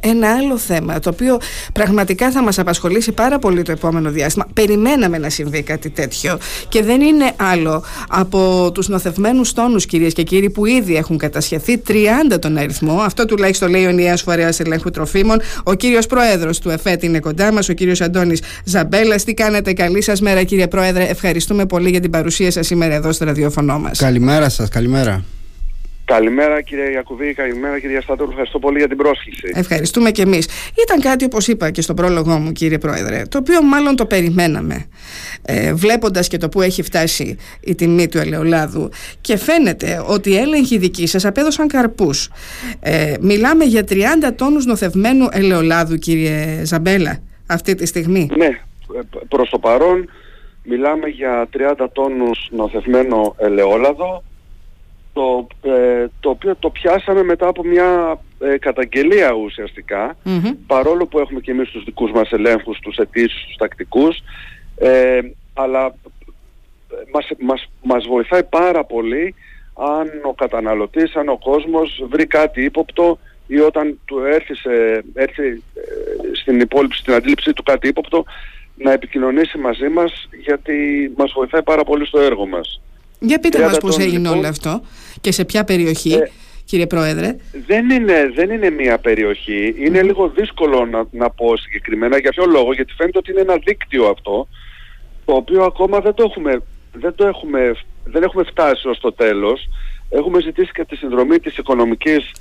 Ένα άλλο θέμα, το οποίο πραγματικά θα μας απασχολήσει πάρα πολύ το επόμενο διάστημα. Περιμέναμε να συμβεί κάτι τέτοιο και δεν είναι άλλο από τους νοθευμένους τόνους κυρίες και κύριοι που ήδη έχουν κατασχεθεί 30 τον αριθμό. Αυτό τουλάχιστον λέει ο Νιάς Φορέας Ελέγχου Τροφίμων. Ο κύριος Πρόεδρος του ΕΦΕΤ είναι κοντά μας, ο κύριος Αντώνης Ζαμπέλας. Τι κάνετε, καλή σας μέρα κύριε Πρόεδρε. Ευχαριστούμε πολύ για την παρουσία σας σήμερα εδώ στο ραδιόφωνο μας. Καλημέρα σας, καλημέρα. Καλημέρα κύριε Ιακουβή, καλημέρα κύριε Στάτολου. Ευχαριστώ πολύ για την πρόσκληση. Ευχαριστούμε και εμείς. Ήταν κάτι όπως είπα και στο πρόλογο μου κύριε Πρόεδρε, το οποίο μάλλον το περιμέναμε. Ε, βλέποντας και το που έχει φτάσει η τιμή του ελαιολάδου και φαίνεται ότι οι έλεγχοι δικοί σας απέδωσαν καρπούς. Ε, μιλάμε για 30 τόνους νοθευμένου ελαιολάδου κύριε Ζαμπέλα αυτή τη στιγμή. Ναι, προς το παρόν μιλάμε για 30 τόνους νοθευμένο ελαιόλαδο το, ε, το οποίο το πιάσαμε μετά από μια ε, καταγγελία παρόλο που έχουμε και εμείς τους δικούς μας ελέγχους, τους αιτήσεις, τους τακτικούς ε, αλλά ε, μας, μας, μας βοηθάει πάρα πολύ αν ο καταναλωτής, αν ο κόσμος βρει κάτι ύποπτο ή όταν του έρθει, σε, έρθει στην υπόλοιπη, στην αντίληψή του κάτι ύποπτο να επικοινωνήσει μαζί μας γιατί μας βοηθάει πάρα πολύ στο έργο μας. Για πείτε μας πώς έγινε λοιπόν, όλο αυτό και σε ποια περιοχή, ε, κύριε Πρόεδρε. Δεν είναι, δεν είναι μία περιοχή. Είναι λίγο δύσκολο να, να πω συγκεκριμένα. Για ποιο λόγο, γιατί φαίνεται ότι είναι ένα δίκτυο αυτό, το οποίο ακόμα δεν το έχουμε, δεν το έχουμε, δεν έχουμε φτάσει ως το τέλος. Έχουμε ζητήσει και τη συνδρομή της οικονομικής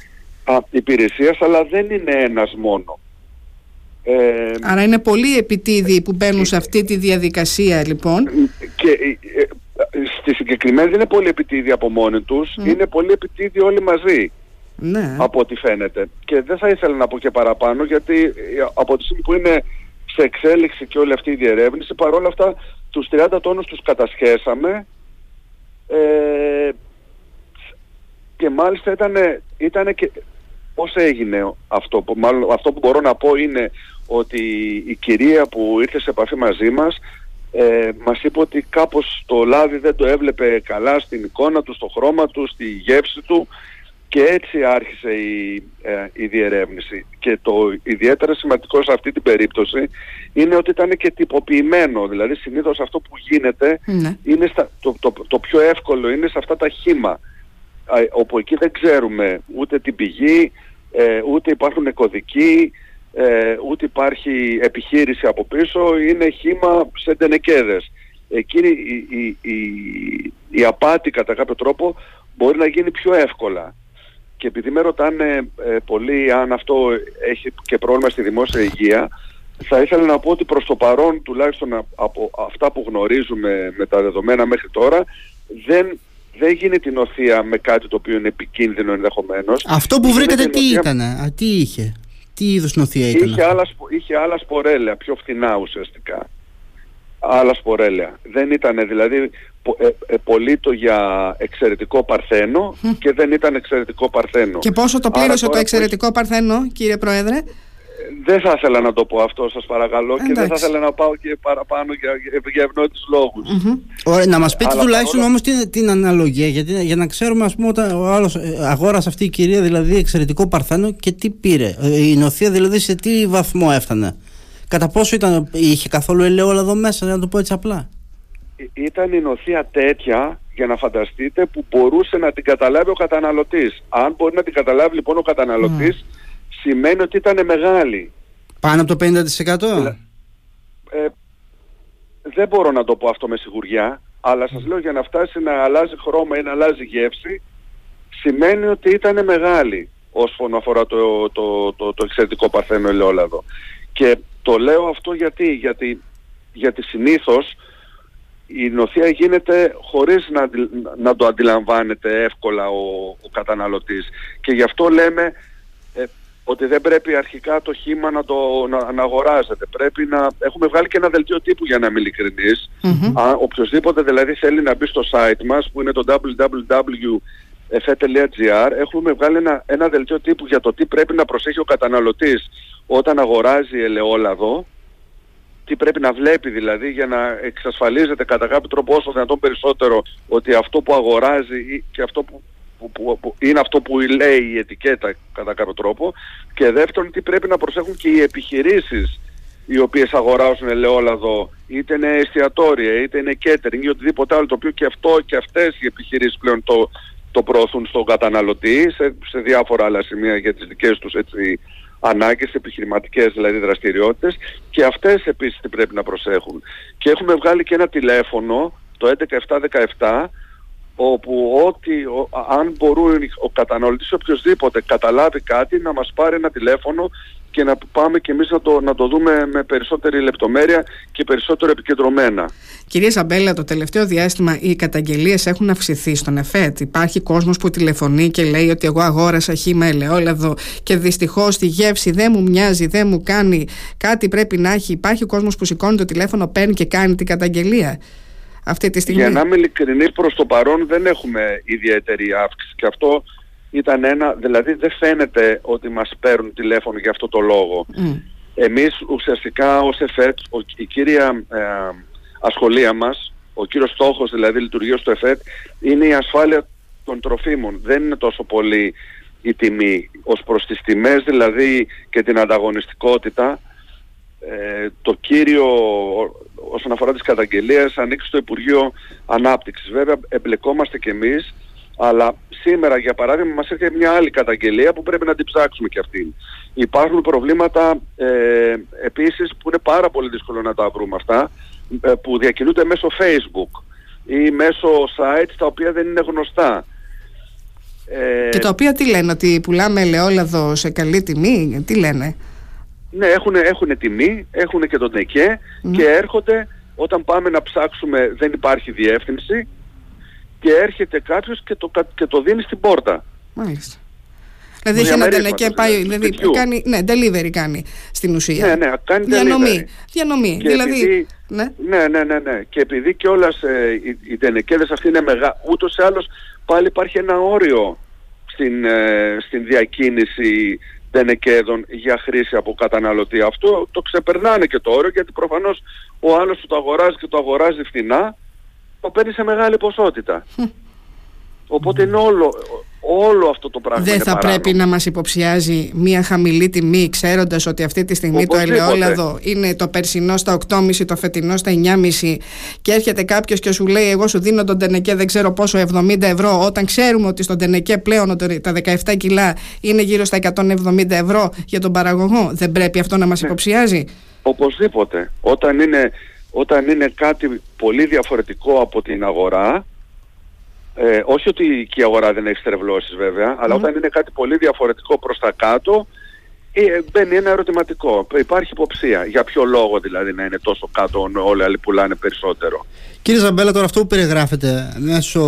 α, υπηρεσίας, αλλά δεν είναι ένας μόνο. Ε, Άρα είναι πολλοί επιτίδιοι που μπαίνουν σε αυτή τη διαδικασία λοιπόν. Και ε, στη συγκεκριμένη δεν είναι πολύ επιτίδιοι από μόνοι τους, είναι πολύ επιτίδιοι όλοι μαζί. Ναι. Από ό,τι φαίνεται. Και δεν θα ήθελα να πω και παραπάνω γιατί ε, από τη στιγμή που είναι σε εξέλιξη και όλη αυτή η διερεύνηση παρόλα αυτά τους 30 τόνους τους κατασχέσαμε ε, και μάλιστα ήταν, ήτανε και πώς έγινε αυτό που, μάλλον, αυτό που μπορώ να πω είναι ότι η κυρία που ήρθε σε επαφή μαζί μας ε, μας είπε ότι κάπως το λάδι δεν το έβλεπε καλά στην εικόνα του, στο χρώμα του, στη γεύση του και έτσι άρχισε η, ε, η διερεύνηση. Και το ιδιαίτερα σημαντικό σε αυτή την περίπτωση είναι ότι ήταν και τυποποιημένο. Δηλαδή συνήθως αυτό που γίνεται ναι. είναι στα, το, το, το, πιο εύκολο είναι σε αυτά τα χήμα όπου εκεί δεν ξέρουμε ούτε την πηγή, ε, ούτε υπάρχουν κωδικοί, ε, ούτε υπάρχει επιχείρηση από πίσω, είναι χήμα σε τενεκέδες. Εκείνη η, η, η, η απάτη κατά κάποιο τρόπο μπορεί να γίνει πιο εύκολα. Και επειδή με ρωτάνε ε, πολύ αν αυτό έχει και πρόβλημα στη δημόσια υγεία, θα ήθελα να πω ότι προς το παρόν, τουλάχιστον από αυτά που γνωρίζουμε με τα δεδομένα μέχρι τώρα, δεν, δεν γίνει την οθεία με κάτι το οποίο είναι επικίνδυνο ενδεχομένως. Αυτό που βρήκατε τι ήταν, τι είχε; Τι είδους νοθεία ήταν είχε άλλα, είχε άλλα σπορέλαια, πιο φθηνά ουσιαστικά. Άλλα σπορέλαια. Δεν ήταν δηλαδή ε, ε, πολύ το για εξαιρετικό παρθένο και δεν ήταν εξαιρετικό παρθένο. Και πόσο το πλήρωσε το εξαιρετικό παρθένο κύριε Πρόεδρε; Δεν θα ήθελα να το πω αυτό σας παρακαλώ και δεν θα ήθελα να πάω και παραπάνω για, για ευνόητους λόγους. Ωραία, να μας πείτε Αλλά τουλάχιστον όμως την, την αναλογία γιατί, για να ξέρουμε ας πούμε όταν ο άλλος ε, αγόρασε αυτή η κυρία δηλαδή εξαιρετικό παρθένο και τι πήρε. Ε, η νοθεία δηλαδή σε τι βαθμό έφτανε. Κατά πόσο ήταν, είχε καθόλου ελαιόλα εδώ μέσα, να το πω έτσι απλά. Ήταν η νοθεία τέτοια, για να φανταστείτε, που μπορούσε να την καταλάβει ο καταναλωτής. Αν μπορεί να την καταλάβει λοιπόν ο καταναλωτής, σημαίνει ότι ήταν μεγάλη. Πάνω από το 50%? Ε, δεν μπορώ να το πω αυτό με σιγουριά, αλλά σας λέω για να φτάσει να αλλάζει χρώμα ή να αλλάζει γεύση, σημαίνει ότι ήταν μεγάλη όσον αφορά το, το, το, το εξαιρετικό παρθένο ελαιόλαδο. Και το λέω αυτό γιατί, γιατί, γιατί συνήθως η νοθεία γίνεται χωρίς να, να το αντιλαμβάνεται εύκολα ο, ο καταναλωτής. Και γι' αυτό λέμε ε, ότι δεν πρέπει αρχικά το χήμα να, το, να, να αγοράζεται. Πρέπει να... Έχουμε βγάλει και ένα δελτίο τύπου για να είμαι ειλικρινής. Mm-hmm. οποιοςδήποτε δηλαδή θέλει να μπει στο site μας που είναι το www.fe.gr έχουμε βγάλει ένα, ένα δελτίο τύπου για το τι πρέπει να προσέχει ο καταναλωτής όταν αγοράζει ελαιόλαδο τι πρέπει να βλέπει δηλαδή για να εξασφαλίζεται κατά κάποιο τρόπο όσο δυνατόν περισσότερο ότι αυτό που αγοράζει και αυτό που που, που, είναι αυτό που λέει η ετικέτα κατά κάποιο τρόπο και δεύτερον τι πρέπει να προσέχουν και οι επιχειρήσεις οι οποίες αγοράζουν ελαιόλαδο είτε είναι εστιατόρια είτε είναι catering ή οτιδήποτε άλλο το οποίο και αυτό και αυτές οι επιχειρήσεις πλέον το, το προωθούν στον καταναλωτή σε, σε διάφορα άλλα σημεία για τις δικές τους έτσι, ανάγκες, επιχειρηματικές δηλαδή δραστηριότητες και αυτές επίσης τι πρέπει να προσέχουν. Και έχουμε βγάλει και ένα τηλέφωνο, το 11717, όπου ό,τι, αν μπορούν ο καταναλωτής οποιοδήποτε καταλάβει κάτι να μας πάρει ένα τηλέφωνο και να πάμε και εμείς να το, να το δούμε με περισσότερη λεπτομέρεια και περισσότερο επικεντρωμένα. Κυρία Σαμπέλα, το τελευταίο διάστημα οι καταγγελίες έχουν αυξηθεί στον ΕΦΕΤ. Υπάρχει κόσμος που τηλεφωνεί και λέει ότι εγώ αγόρασα χ με ελαιόλαδο και δυστυχώς τη γεύση δεν μου μοιάζει, δεν μου κάνει, κάτι πρέπει να έχει. Υπάρχει κόσμος που σηκώνει το τηλέφωνο, παίρνει και κάνει την καταγγελία αυτή τη στιγμή. Για να είμαι ειλικρινής προς το παρόν δεν έχουμε ιδιαίτερη αύξηση και αυτό ήταν ένα, δηλαδή δεν φαίνεται ότι μας παίρνουν τηλέφωνο για αυτό το λόγο. Mm. Εμείς ουσιαστικά ως ΕΦΕΤ, η κύρια ε, ασχολία μας, ο κύριος στόχος δηλαδή λειτουργίας του ΕΦΕΤ είναι η ασφάλεια των τροφίμων. Δεν είναι τόσο πολύ η τιμή. Ως προς τις τιμές δηλαδή και την ανταγωνιστικότητα, ε, το κύριο όσον αφορά τις καταγγελίες ανοίξει το Υπουργείο Ανάπτυξης. Βέβαια εμπλεκόμαστε κι εμείς αλλά σήμερα για παράδειγμα μας έρχεται μια άλλη καταγγελία που πρέπει να την ψάξουμε και αυτή. Υπάρχουν προβλήματα ε, επίσης που είναι πάρα πολύ δύσκολο να τα βρούμε αυτά ε, που διακινούνται μέσω Facebook ή μέσω sites τα οποία δεν είναι γνωστά. Ε, και τα οποία τι λένε, ότι πουλάμε ελαιόλαδο σε καλή τιμή, τι λένε; Ναι, έχουν, έχουν τιμή, έχουν και τον ΤΕΚΕ και έρχονται όταν πάμε να ψάξουμε δεν υπάρχει διεύθυνση και έρχεται κάποιος και το, και το δίνει στην πόρτα. Μάλιστα. Δηλαδή έχει ένα τελεκέ πάει, δηλαδή κάνει, ναι, delivery κάνει στην ουσία. Ναι, ναι, κάνει διανομή. Delivery. Διανομή, και δηλαδή, επειδή, ναι. ναι. ναι, ναι, ναι, Και επειδή κιόλας ε, οι, οι τενεκέδες αυτοί είναι μεγάλοι, ούτως ή άλλως πάλι υπάρχει ένα όριο στην, ε, στην διακίνηση τενεκέδων για χρήση από καταναλωτή. Αυτό το ξεπερνάνε και το όριο γιατί προφανώς ο άλλος που το αγοράζει και το αγοράζει φθηνά το παίρνει σε μεγάλη ποσότητα. Οπότε είναι όλο, όλο αυτό το πράγμα. Δεν θα πρέπει να μας υποψιάζει μια χαμηλή τιμή ξέροντας ότι αυτή τη στιγμή το ελαιόλαδο είναι το περσινό στα 8,5, το φετινό στα 9,5 και έρχεται κάποιος και σου λέει εγώ σου δίνω τον τενεκέ δεν ξέρω πόσο 70 ευρώ όταν ξέρουμε ότι στον τενεκέ πλέον τα 17 κιλά είναι γύρω στα 170 ευρώ για τον παραγωγό. Δεν πρέπει αυτό να μας ναι. υποψιάζει; Οπωσδήποτε. Όταν είναι όταν είναι κάτι πολύ διαφορετικό από την αγορά, ε, όχι ότι και η αγορά δεν έχει στερευλώσεις βέβαια, αλλά όταν είναι κάτι πολύ διαφορετικό προς τα κάτω, ε, μπαίνει ένα ερωτηματικό. Υπάρχει υποψία. Για ποιο λόγο δηλαδή να είναι τόσο κάτω όλοι οι άλλοι πουλάνε περισσότερο. Κύριε Ζαμπέλα, τώρα αυτό που περιγράφεται μέσω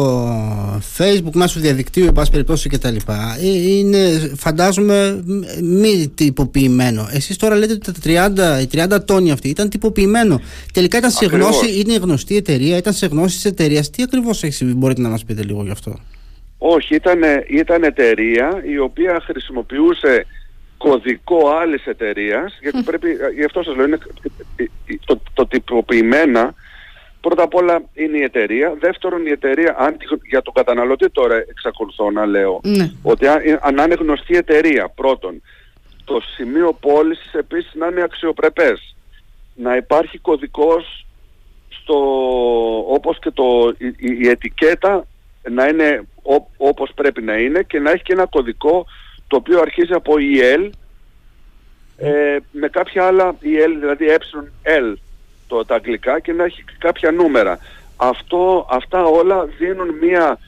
facebook, μέσω διαδικτύου, εν πάση περιπτώσει κτλ. Ε, είναι, φαντάζομαι, μη τυποποιημένο. Εσείς τώρα λέτε ότι τα 30, οι 30 τόνοι αυτοί ήταν τυποποιημένο. Τελικά ήταν σε γνώση, είναι γνωστή εταιρεία, ήταν σε γνώση της εταιρείας. Τι ακριβώς έχεις μπορείτε να μας πείτε λίγο γι' αυτό; Όχι, ήταν, ήταν εταιρεία η οποία χρησιμοποιούσε κωδικό άλλης εταιρείας, γιατί πρέπει, γι' αυτό σας λέω, είναι το, το τυποποιημένα Πρώτα απ' όλα είναι η εταιρεία. Δεύτερον, η εταιρεία, αν, για τον καταναλωτή τώρα εξακολουθώ να λέω, ναι. ότι αν, αν είναι γνωστή εταιρεία, πρώτον, το σημείο πώλησης επίσης να είναι αξιοπρεπές. Να υπάρχει κωδικός στο, όπως και το, η, ετικέτα να είναι ό, όπως πρέπει να είναι και να έχει και ένα κωδικό το οποίο αρχίζει από EL ε, με κάποια άλλα EL, δηλαδή ε, το, τα αγγλικά και να έχει κάποια νούμερα. Αυτό, αυτά όλα δίνουν μια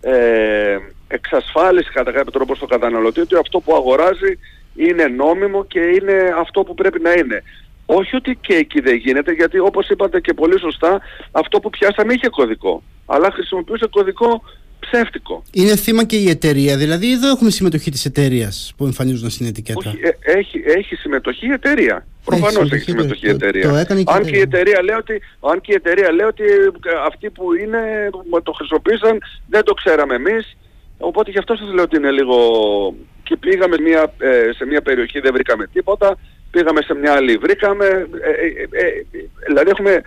ε, εξασφάλιση κατά κάποιο τρόπο στο καταναλωτή ότι αυτό που αγοράζει είναι νόμιμο και είναι αυτό που πρέπει να είναι. Όχι ότι και εκεί δεν γίνεται, γιατί όπως είπατε και πολύ σωστά, αυτό που πιάσαμε είχε κωδικό. Αλλά χρησιμοποιούσε κωδικό ψεύτικο. Είναι θύμα και η εταιρεία, δηλαδή εδώ έχουμε συμμετοχή της εταιρείας που εμφανίζονται στην ετικέτα. Όχι, ε, έχει, έχει συμμετοχή η εταιρεία. Προφανώς έχει συμμετοχή η εταιρεία. αν, και η εταιρεία λέει ότι, αν και η εταιρεία λέει ότι αυτοί που είναι, το χρησιμοποίησαν, δεν το ξέραμε εμείς. Οπότε γι' αυτό σας λέω ότι είναι λίγο. Και πήγαμε μια, ε, σε μια περιοχή, δεν βρήκαμε τίποτα. Πήγαμε σε μια άλλη, βρήκαμε. Ε, δηλαδή έχουμε,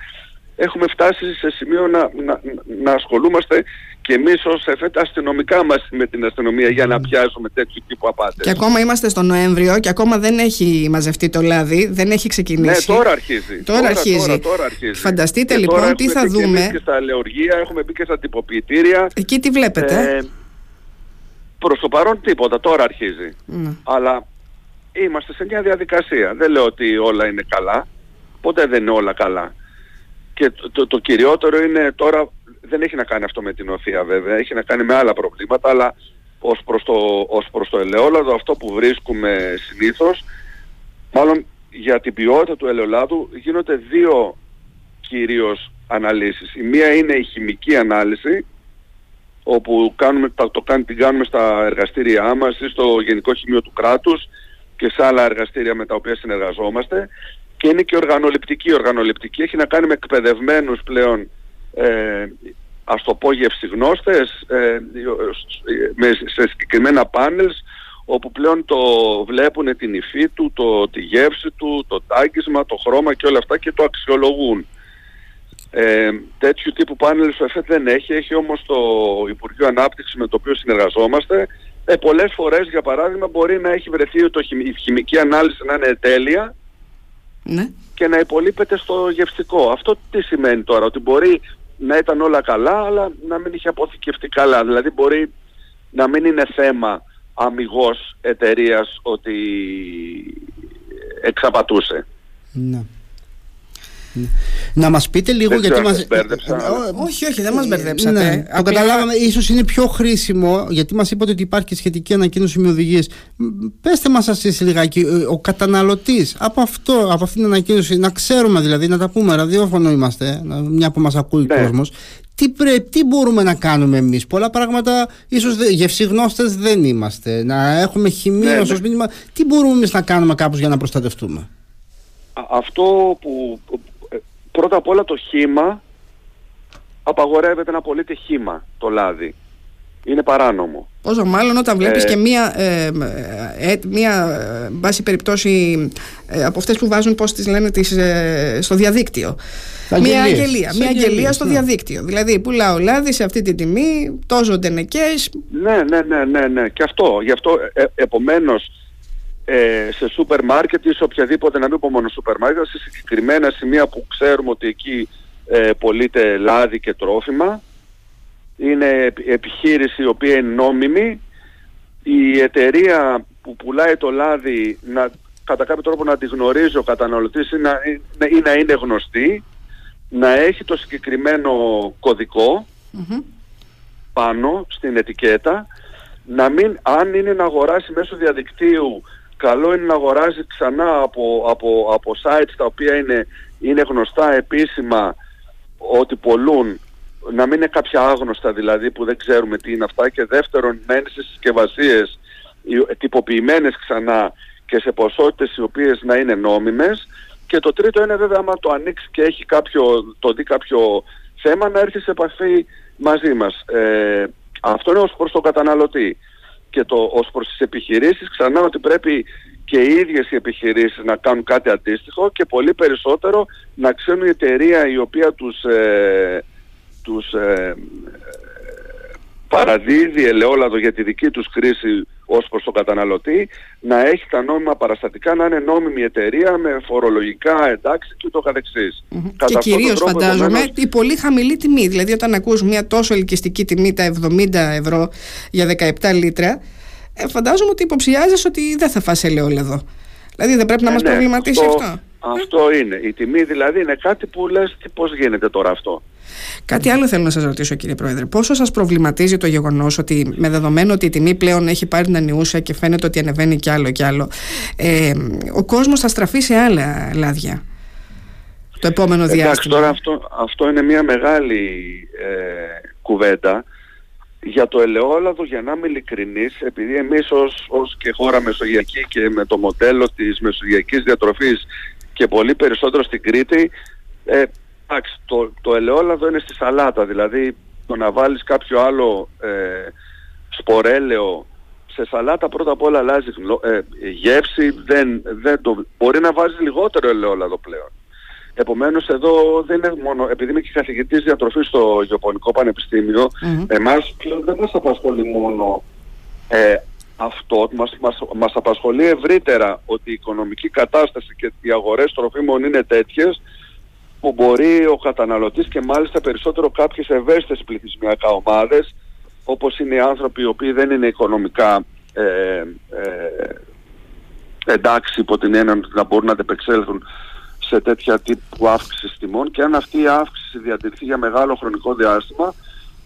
έχουμε φτάσει σε σημείο να, να, να ασχολούμαστε και εμείς ως ΕΦΕΤ αστυνομικά μας με την αστυνομία για να πιάσουμε τέτοιου τύπου απάτες. Και ακόμα είμαστε στο Νοέμβριο και ακόμα δεν έχει μαζευτεί το λάδι, δεν έχει ξεκινήσει. Ναι, τώρα αρχίζει. Τώρα, αρχίζει. Τώρα, αρχίζει. Φανταστείτε λοιπόν τι θα δούμε. Και στα λεωργία, έχουμε μπει και στα τυποποιητήρια. Εκεί τι βλέπετε; Ε, Προς το παρόν τίποτα, τώρα αρχίζει. Ναι. Αλλά είμαστε σε μια διαδικασία. Δεν λέω ότι όλα είναι καλά. Ποτέ δεν είναι όλα καλά. Και το, το, το κυριότερο είναι τώρα δεν έχει να κάνει αυτό με την οθεία βέβαια, έχει να κάνει με άλλα προβλήματα, αλλά ως προς το, ως προς το ελαιόλαδο αυτό που βρίσκουμε συνήθως, μάλλον για την ποιότητα του ελαιολάδου γίνονται δύο κυρίως αναλύσεις. Η μία είναι η χημική ανάλυση, όπου κάνουμε, το, το, την κάνουμε στα εργαστήριά μας ή στο Γενικό Χημείο του κράτους και σε άλλα εργαστήρια με τα οποία συνεργαζόμαστε και είναι και οργανοληπτική. Η οργανοληπτική έχει να κάνει με εκπαιδευμένους πλέον ε, ας το πω γευσιγνώστες ε, με, σε συγκεκριμένα πάνελς όπου πλέον το βλέπουν την υφή του, το, τη γεύση του, το τάγκισμα, το χρώμα και όλα αυτά και το αξιολογούν. Ε, τέτοιου τύπου πάνελς ο ΕΦΕΤ δεν έχει, έχει όμως το Υπουργείο Ανάπτυξης με το οποίο συνεργαζόμαστε. Ε, πολλές φορές για παράδειγμα μπορεί να έχει βρεθεί το, η χημική ανάλυση να είναι τέλεια ναι. και να υπολείπεται στο γευστικό. Αυτό τι σημαίνει τώρα, ότι μπορεί να ήταν όλα καλά, αλλά να μην είχε αποθηκευτεί καλά. Δηλαδή μπορεί να μην είναι θέμα αμυγός εταιρείας ότι εξαπατούσε. Ναι. Να μας πείτε λίγο δεν γιατί μας... Όχι, όχι, δεν μας μπερδέψατε. Ναι, το καταλάβαμε, ίσως είναι πιο χρήσιμο γιατί μας είπατε ότι υπάρχει σχετική ανακοίνωση με οδηγίες. Πέστε μας εσείς λιγάκι, ο καταναλωτής από, αυτό, από αυτήν την ανακοίνωση, να ξέρουμε δηλαδή, να τα πούμε, ραδιόφωνο είμαστε, μια που μας ακούει ναι. ο κόσμος, τι, τι μπορούμε να κάνουμε εμείς. Πολλά πράγματα, ίσως γευσιγνώστες δεν είμαστε. Να έχουμε χημία ναι, ως ναι. μήνυμα. Τι μπορούμε εμείς να κάνουμε κάπως για να προστατευτούμε; Αυτό που πρώτα απ' όλα το χήμα απαγορεύεται να πωλείται χήμα το λάδι. Είναι παράνομο. Όσο μάλλον όταν βλέπεις ε, και μία, ε, ε, μία βάση περιπτώσει από αυτές που βάζουν πώς τις λένε τις, στο διαδίκτυο. Μία αγγελία, μία αγγελία στο ναι. διαδίκτυο. Δηλαδή πουλάω λάδι σε αυτή τη τιμή, τόσο ντενεκές. Ναι, ναι, ναι, ναι, ναι. Και αυτό, γι' αυτό ε, επομένως ε, σε σούπερ μάρκετ ή σε οποιαδήποτε, να μην πω μόνο σούπερ μάρκετ, σε συγκεκριμένα σημεία που ξέρουμε ότι εκεί ε, πωλείται λάδι και τρόφιμα. Είναι επιχείρηση η οποία είναι νόμιμη. Η εταιρεία που πουλάει το λάδι να, κατά κάποιο τρόπο να τη γνωρίζει ο καταναλωτής ή να, ή να είναι γνωστή, να έχει το συγκεκριμένο πάνω στην ετικέτα, να μην, αν είναι να αγοράσει μέσω διαδικτύου καλό είναι να αγοράζει ξανά από, από, από sites τα οποία είναι, είναι γνωστά επίσημα ότι πολλούν. Να μην είναι κάποια άγνωστα δηλαδή που δεν ξέρουμε τι είναι αυτά. Και δεύτερον να είναι σε συσκευασίες τυποποιημένες ξανά και σε ποσότητες οι οποίες να είναι νόμιμες. Και το τρίτο είναι βέβαια άμα το ανοίξεις και έχει κάποιο, το δει κάποιο θέμα να έρθεις σε επαφή μαζί μας. Ε, αυτό είναι ως προς τον καταναλωτή και το ως προς τις επιχειρήσεις ξανά ότι πρέπει και οι ίδιες οι επιχειρήσεις να κάνουν κάτι αντίστοιχο και πολύ περισσότερο να ξέρουν η εταιρεία η οποία τους, ε, τους ε, παραδίδει ελαιόλαδο για τη δική τους χρήση ως προς τον καταναλωτή να έχει τα νόμιμα παραστατικά να είναι νόμιμη εταιρεία με φορολογικά εντάξει και το καθεξής. Mm-hmm. Και κυρίως φαντάζομαι η πολύ χαμηλή τιμή δηλαδή όταν ακούς μια τόσο ελκυστική τιμή τα 70 ευρώ για 17 λίτρα ε, φαντάζομαι ότι υποψιάζεσαι ότι δεν θα φας ελαιόλαδο. Δηλαδή δεν πρέπει να ε, μας ναι, προβληματίσει αυτό. Αυτό, αυτό είναι. Η τιμή δηλαδή είναι κάτι που λες πώς γίνεται τώρα αυτό. Κάτι άλλο θέλω να σας ρωτήσω, κύριε Πρόεδρε. Πόσο σας προβληματίζει το γεγονός ότι με δεδομένο ότι η τιμή πλέον έχει πάρει την ανιούσα και φαίνεται ότι ανεβαίνει κι άλλο κι άλλο, ε, ο κόσμος θα στραφεί σε άλλα λάδια το επόμενο διάστημα; Εντάξει, τώρα αυτό, αυτό είναι μια μεγάλη ε, κουβέντα. Για το ελαιόλαδο, για να είμαι ειλικρινής, επειδή εμείς ως, ως και χώρα μεσογειακή και με το μοντέλο της μεσογειακής διατροφής και πολύ περισσότερο στην Κρήτη, ε, Εντάξει, το, το ελαιόλαδο είναι στη σαλάτα, δηλαδή το να βάλεις κάποιο άλλο ε, σπορέλαιο σε σαλάτα πρώτα απ' όλα αλλάζει ε, γεύση, δεν, δεν το, μπορεί να βάζεις λιγότερο ελαιόλαδο πλέον. Επομένως εδώ δεν είναι μόνο, επειδή είμαι και καθηγητής διατροφής στο Γεωπονικό Πανεπιστήμιο, mm-hmm. εμάς πλέον δεν μας απασχολεί μόνο ε, αυτό, μας, μας, μας απασχολεί ευρύτερα ότι η οικονομική κατάσταση και οι αγορές τροφίμων είναι τέτοιες που μπορεί ο καταναλωτής και μάλιστα περισσότερο κάποιες ευαίσθητες πληθυσμιακά ομάδες όπως είναι οι άνθρωποι οι οποίοι δεν είναι οικονομικά ε, ε, εντάξει υπό την έννοια ότι να μπορούν να αντεπεξέλθουν σε τέτοια τύπου αύξησης τιμών. Και αν αυτή η αύξηση διατηρηθεί για μεγάλο χρονικό διάστημα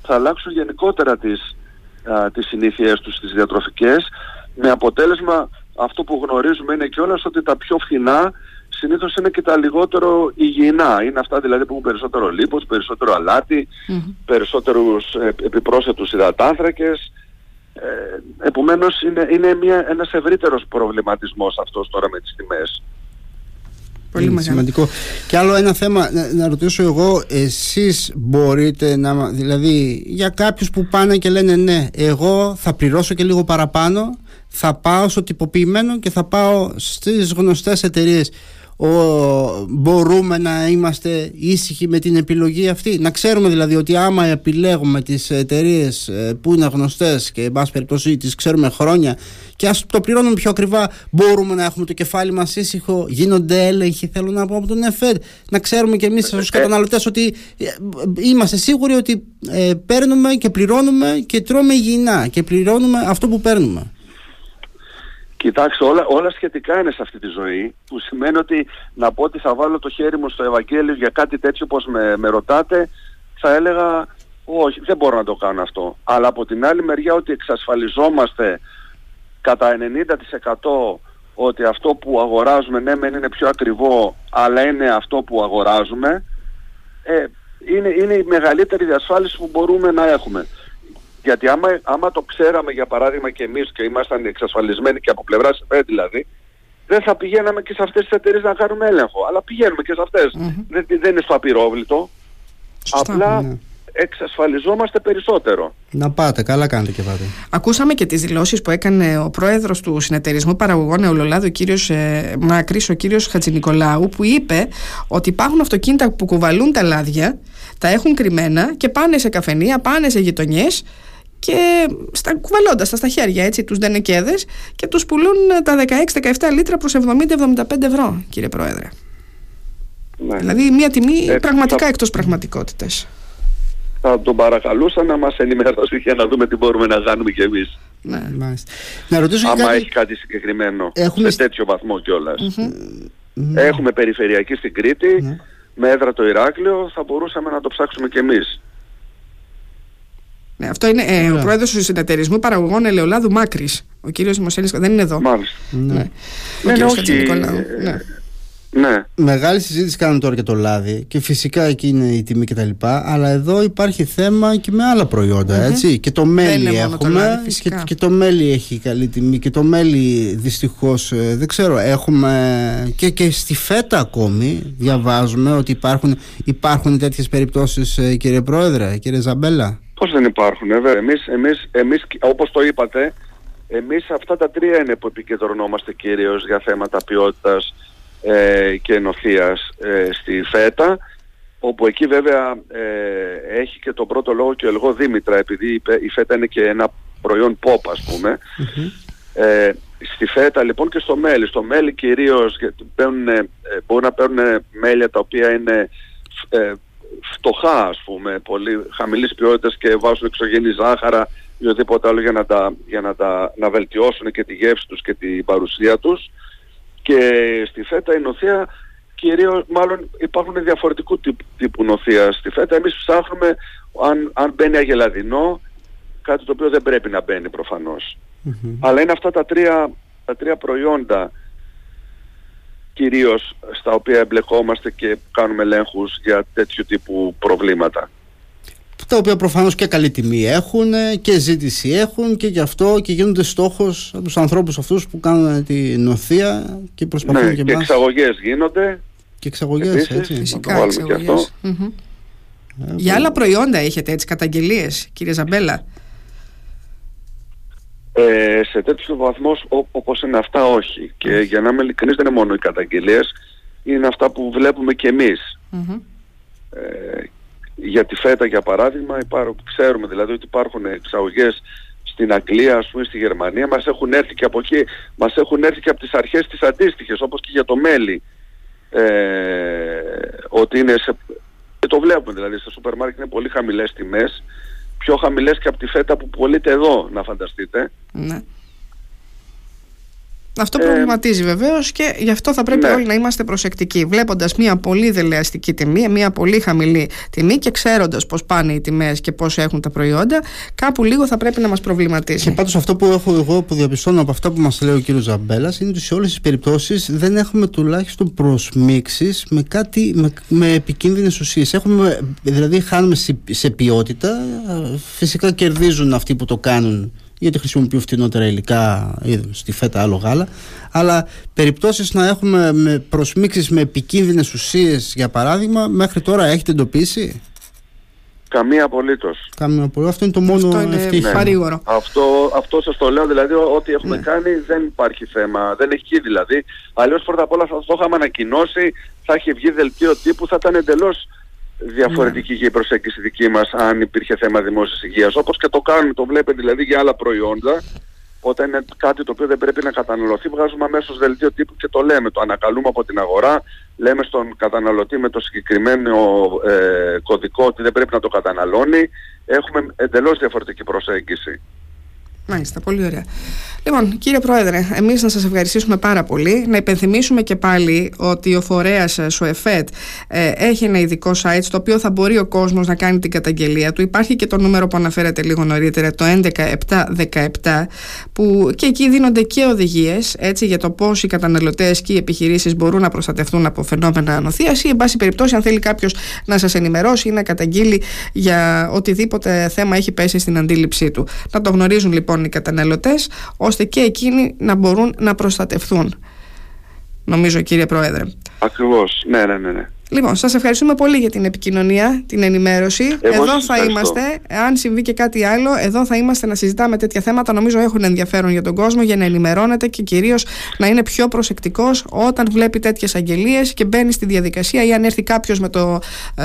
θα αλλάξουν γενικότερα τις, α, τις συνήθειές τους στις διατροφικές με αποτέλεσμα αυτό που γνωρίζουμε είναι κιόλας ότι τα πιο φθηνά συνήθως είναι και τα λιγότερο υγιεινά. Είναι αυτά δηλαδή που έχουν περισσότερο λίπος, περισσότερο αλάτι, mm-hmm. περισσότερους ε, επιπρόσθετους υδατάνθρακες. Ε, επομένως είναι, είναι μια, ένας ευρύτερος προβληματισμός αυτός τώρα με τις τιμές. Πολύ είναι σημαντικό. Και άλλο ένα θέμα να, να, ρωτήσω εγώ, εσείς μπορείτε να, δηλαδή για κάποιους που πάνε και λένε ναι, εγώ θα πληρώσω και λίγο παραπάνω, θα πάω στο τυποποιημένο και θα πάω στις γνωστές εταιρείες ο, μπορούμε να είμαστε ήσυχοι με την επιλογή αυτή. Να ξέρουμε δηλαδή ότι άμα επιλέγουμε τις εταιρείες ε, που είναι γνωστές και εν πάση περιπτώσει τις ξέρουμε χρόνια και ας το πληρώνουμε πιο ακριβά μπορούμε να έχουμε το κεφάλι μας ήσυχο γίνονται έλεγχοι θέλω να πω από τον ΕΦΕΔ να ξέρουμε και εμείς ως καταναλωτές ότι ε, είμαστε σίγουροι ότι ε, παίρνουμε και πληρώνουμε και τρώμε υγιεινά και πληρώνουμε αυτό που παίρνουμε. Κοιτάξτε, όλα, όλα σχετικά είναι σε αυτή τη ζωή, που σημαίνει ότι να πω ότι θα βάλω το χέρι μου στο Ευαγγέλιο για κάτι τέτοιο όπως με, με ρωτάτε, θα έλεγα όχι, δεν μπορώ να το κάνω αυτό. Αλλά από την άλλη μεριά ότι εξασφαλιζόμαστε κατά 90% ότι αυτό που αγοράζουμε ναι μεν είναι πιο ακριβό, αλλά είναι αυτό που αγοράζουμε, ε, είναι, είναι η μεγαλύτερη διασφάλιση που μπορούμε να έχουμε. Γιατί άμα, άμα το ξέραμε για παράδειγμα και εμείς και ήμασταν εξασφαλισμένοι και από πλευράς ΕΠΕ δηλαδή, δεν θα πηγαίναμε και σε αυτές τις εταιρείες να κάνουμε έλεγχο. Αλλά πηγαίνουμε και σε αυτες Δεν, δεν είναι στο απειρόβλητο. Απλά ναι. εξασφαλιζόμαστε περισσότερο. Να πάτε, καλά κάνετε και πάτε. Ακούσαμε και τις δηλώσεις που έκανε ο πρόεδρος του Συνεταιρισμού Παραγωγών Εολολάδου, ο κύριος ε, Μάκρης, ο κύριος Χατζηνικολάου, που είπε ότι υπάρχουν αυτοκίνητα που κουβαλούν τα λάδια, τα έχουν κρυμμένα και πάνε σε καφενεία, πάνε σε γειτονιές και στα, κουβαλώντας τα στα χέρια έτσι τους δενεκέδες και τους πουλούν τα 16-17 λίτρα προς 70-75 ευρώ κύριε Πρόεδρε. Ναι. Δηλαδή μια τιμή ε, πραγματικά θα... εκτός πραγματικότητας. Θα τον παρακαλούσα να μας ενημερώσει για να δούμε τι μπορούμε να κάνουμε κι εμείς. Ναι, μάλιστα. Να ρωτήσω Άμα κάτι... έχει κάτι συγκεκριμένο Έχουμε... σε τέτοιο βαθμό κιόλας. Έχουμε περιφερειακή στην Κρήτη, ναι. με έδρα το Ηράκλειο, θα μπορούσαμε να το ψάξουμε κι εμείς. Ναι, αυτό είναι ε, ο πρόεδρος του συνεταιρισμού παραγωγών ελαιολάδου Μάκρης. Ο κύριος Δημοσέλη δεν είναι εδώ. Μάλιστα. Ναι. ναι. Ο ναι, κύριος ναι, ναι. Ναι. Μεγάλη συζήτηση κάνουμε τώρα για το λάδι και φυσικά εκεί είναι η τιμή κτλ. Αλλά εδώ υπάρχει θέμα και με άλλα έτσι. Και το μέλι έχουμε το και, και, το μέλι έχει καλή τιμή και το μέλι δυστυχώς ε, δεν ξέρω. Έχουμε και, και στη φέτα ακόμη διαβάζουμε ότι υπάρχουν, υπάρχουν τέτοιες περιπτώσεις, ε, κύριε Πρόεδρε, κύριε Ζαμπέλα. Πώς δεν υπάρχουν, ε, βέβαια. Εμείς, εμείς, εμείς, όπως το είπατε, εμείς αυτά τα τρία είναι που επικεντρωνόμαστε κυρίως για θέματα ποιότητας ε, και ενοθείας ε, στη ΦΕΤΑ, όπου εκεί βέβαια ε, έχει και τον πρώτο λόγο και ο Ελγό Δήμητρα, επειδή η ΦΕΤΑ είναι και ένα προϊόν pop ας πουμε Ε, στη ΦΕΤΑ λοιπόν και στο μέλι. Στο μέλι κυρίως παίρνουν, ε, μπορούν να παίρνουν μέλια τα οποία είναι φτωχά ας πούμε, πολύ χαμηλής ποιότητας και βάζουν εξωγενή ζάχαρα ή οτιδήποτε άλλο για να, τα, για να, τα, να βελτιώσουν και τη γεύση τους και την παρουσία τους. Και στη φέτα η νοθεία κυρίως μάλλον υπάρχουν διαφορετικού τύπου, τύπου νοθεία στη φέτα. Εμείς ψάχνουμε αν, αν μπαίνει αγελαδινό κάτι το οποίο δεν πρέπει να μπαίνει αλλά είναι αυτά τα τρία, τα τρία προϊόντα κυρίως στα οποία εμπλεκόμαστε και κάνουμε ελέγχους για τέτοιου τύπου προβλήματα. Τα οποία προφανώς και καλή τιμή έχουν και ζήτηση έχουν και γι' αυτό και γίνονται στόχος από τους ανθρώπους αυτούς που κάνουν τη νοθεία και προσπαθούν ναι, και, και εξαγωγές γίνονται. Και εξαγωγές, έτσι. Φυσικά, εξαγωγές. Για άλλα προϊόντα έχετε έτσι καταγγελίες, κύριε Ζαμπέλα; Ε, σε τέτοιο βαθμό όπως είναι αυτά όχι. Και για να είμαι ειλικρινής δεν είναι μόνο οι καταγγελίες, είναι αυτά που βλέπουμε και εμείς. Ε, για τη ΦΕΤΑ για παράδειγμα υπάρχουν, ξέρουμε δηλαδή ότι υπάρχουν εξαγωγές στην Αγγλία, ας πούμε, στη Γερμανία, μας έχουν έρθει και από εκεί, μας έχουν έρθει και από τις αρχές τις αντίστοιχες, όπως και για το μέλι, ε, ότι είναι σε, και το βλέπουμε δηλαδή, στα σούπερ μάρκετ είναι πολύ χαμηλές τιμές, πιο χαμηλές και από τη φέτα που πωλείται εδώ, να φανταστείτε. Ναι. Αυτό ε, προβληματίζει βεβαίως και γι' αυτό θα πρέπει ναι. όλοι να είμαστε προσεκτικοί. Βλέποντας μια πολύ δελεαστική τιμή, μια πολύ χαμηλή τιμή και ξέροντας πώς πάνε οι τιμές και πώς έχουν τα προϊόντα, κάπου λίγο θα πρέπει να μας προβληματίσει. Και πάντως αυτό που έχω εγώ που διαπιστώνω από αυτά που μας λέει ο κ. Ζαμπέλας είναι ότι σε όλες τις περιπτώσεις δεν έχουμε τουλάχιστον προσμίξεις με, κάτι, με, με επικίνδυνες ουσίες. Δηλαδή, χάνουμε σε, σε ποιότητα. Φυσικά κερδίζουν αυτοί που το κάνουν γιατί χρησιμοποιούν φτηνότερα υλικά, στη φέτα άλλο γάλα. Αλλά περιπτώσεις να έχουμε με προσμίξεις με επικίνδυνες ουσίες, για παράδειγμα, μέχρι τώρα έχετε εντοπίσει; Καμία απολύτως. Καμία απολύτως. Αυτό είναι το μόνο αυτό είναι ναι. Αυτό, αυτό σας το λέω, δηλαδή ό,τι έχουμε ναι. κάνει δεν υπάρχει θέμα. Δεν έχει βγει δηλαδή. Αλλιώς πρώτα απ' όλα θα το είχαμε ανακοινώσει, θα έχει βγει δελτίο τύπου, θα ήταν εντελώς διαφορετική και η προσέγγιση δική μας αν υπήρχε θέμα δημόσιας υγείας. Όπως και το κάνουμε, το βλέπετε δηλαδή για άλλα προϊόντα, όταν είναι κάτι το οποίο δεν πρέπει να καταναλωθεί, βγάζουμε αμέσως δελτίο τύπου και το λέμε. Το ανακαλούμε από την αγορά, λέμε στον καταναλωτή με το συγκεκριμένο ε, κωδικό ότι δεν πρέπει να το καταναλώνει. Έχουμε εντελώς διαφορετική προσέγγιση. Μάλιστα, πολύ ωραία. Λοιπόν, κύριε Πρόεδρε, εμείς να σας ευχαριστήσουμε πάρα πολύ. Να υπενθυμίσουμε και πάλι ότι ο φορέας ΣΟΕΦΕΤ ε, έχει ένα ειδικό site στο οποίο θα μπορεί ο κόσμος να κάνει την καταγγελία του. Υπάρχει και το νούμερο που αναφέρατε λίγο νωρίτερα, το 11717, που και εκεί δίνονται και οδηγίες έτσι, για το πώς οι καταναλωτές και οι επιχειρήσεις μπορούν να προστατευτούν από φαινόμενα ανοθείας ή, εν πάση περιπτώσει, αν θέλει κάποιος να σας ενημερώσει ή να καταγγείλει για οτιδήποτε θέμα έχει πέσει στην αντίληψή του. Να το γνωρίζουν λοιπόν οι καταναλωτές, ώστε και εκείνοι να μπορούν να προστατευθούν. Νομίζω κύριε Πρόεδρε. Ακριβώς, ναι, ναι, ναι. ναι. Λοιπόν, σας ευχαριστούμε πολύ για την επικοινωνία, την ενημέρωση. εδώ θα είμαστε. Αν συμβεί και κάτι άλλο, εδώ θα είμαστε να συζητάμε τέτοια θέματα. Νομίζω έχουν ενδιαφέρον για τον κόσμο για να ενημερώνεται και κυρίως να είναι πιο προσεκτικός όταν βλέπει τέτοιες αγγελίες και μπαίνει στη διαδικασία ή αν έρθει κάποιος με, το, ε,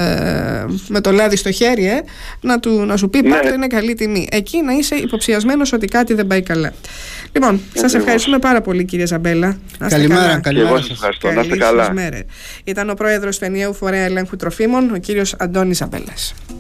με το λάδι στο χέρι, ε, να, του, να σου πει ναι. είναι καλή τιμή. Εκεί να είσαι υποψιασμένος ότι κάτι δεν πάει καλά. Λοιπόν, σας ευχαριστούμε πάρα πολύ, κύριε Ζαμπέλα. Καλημέρα, καλημέρα. Καλή Ήταν ο πρόεδρος του Ενιαίου Φορέα Ελέγχου Τροφίμων, ο κύριος Αντώνης Ζαμπέλα.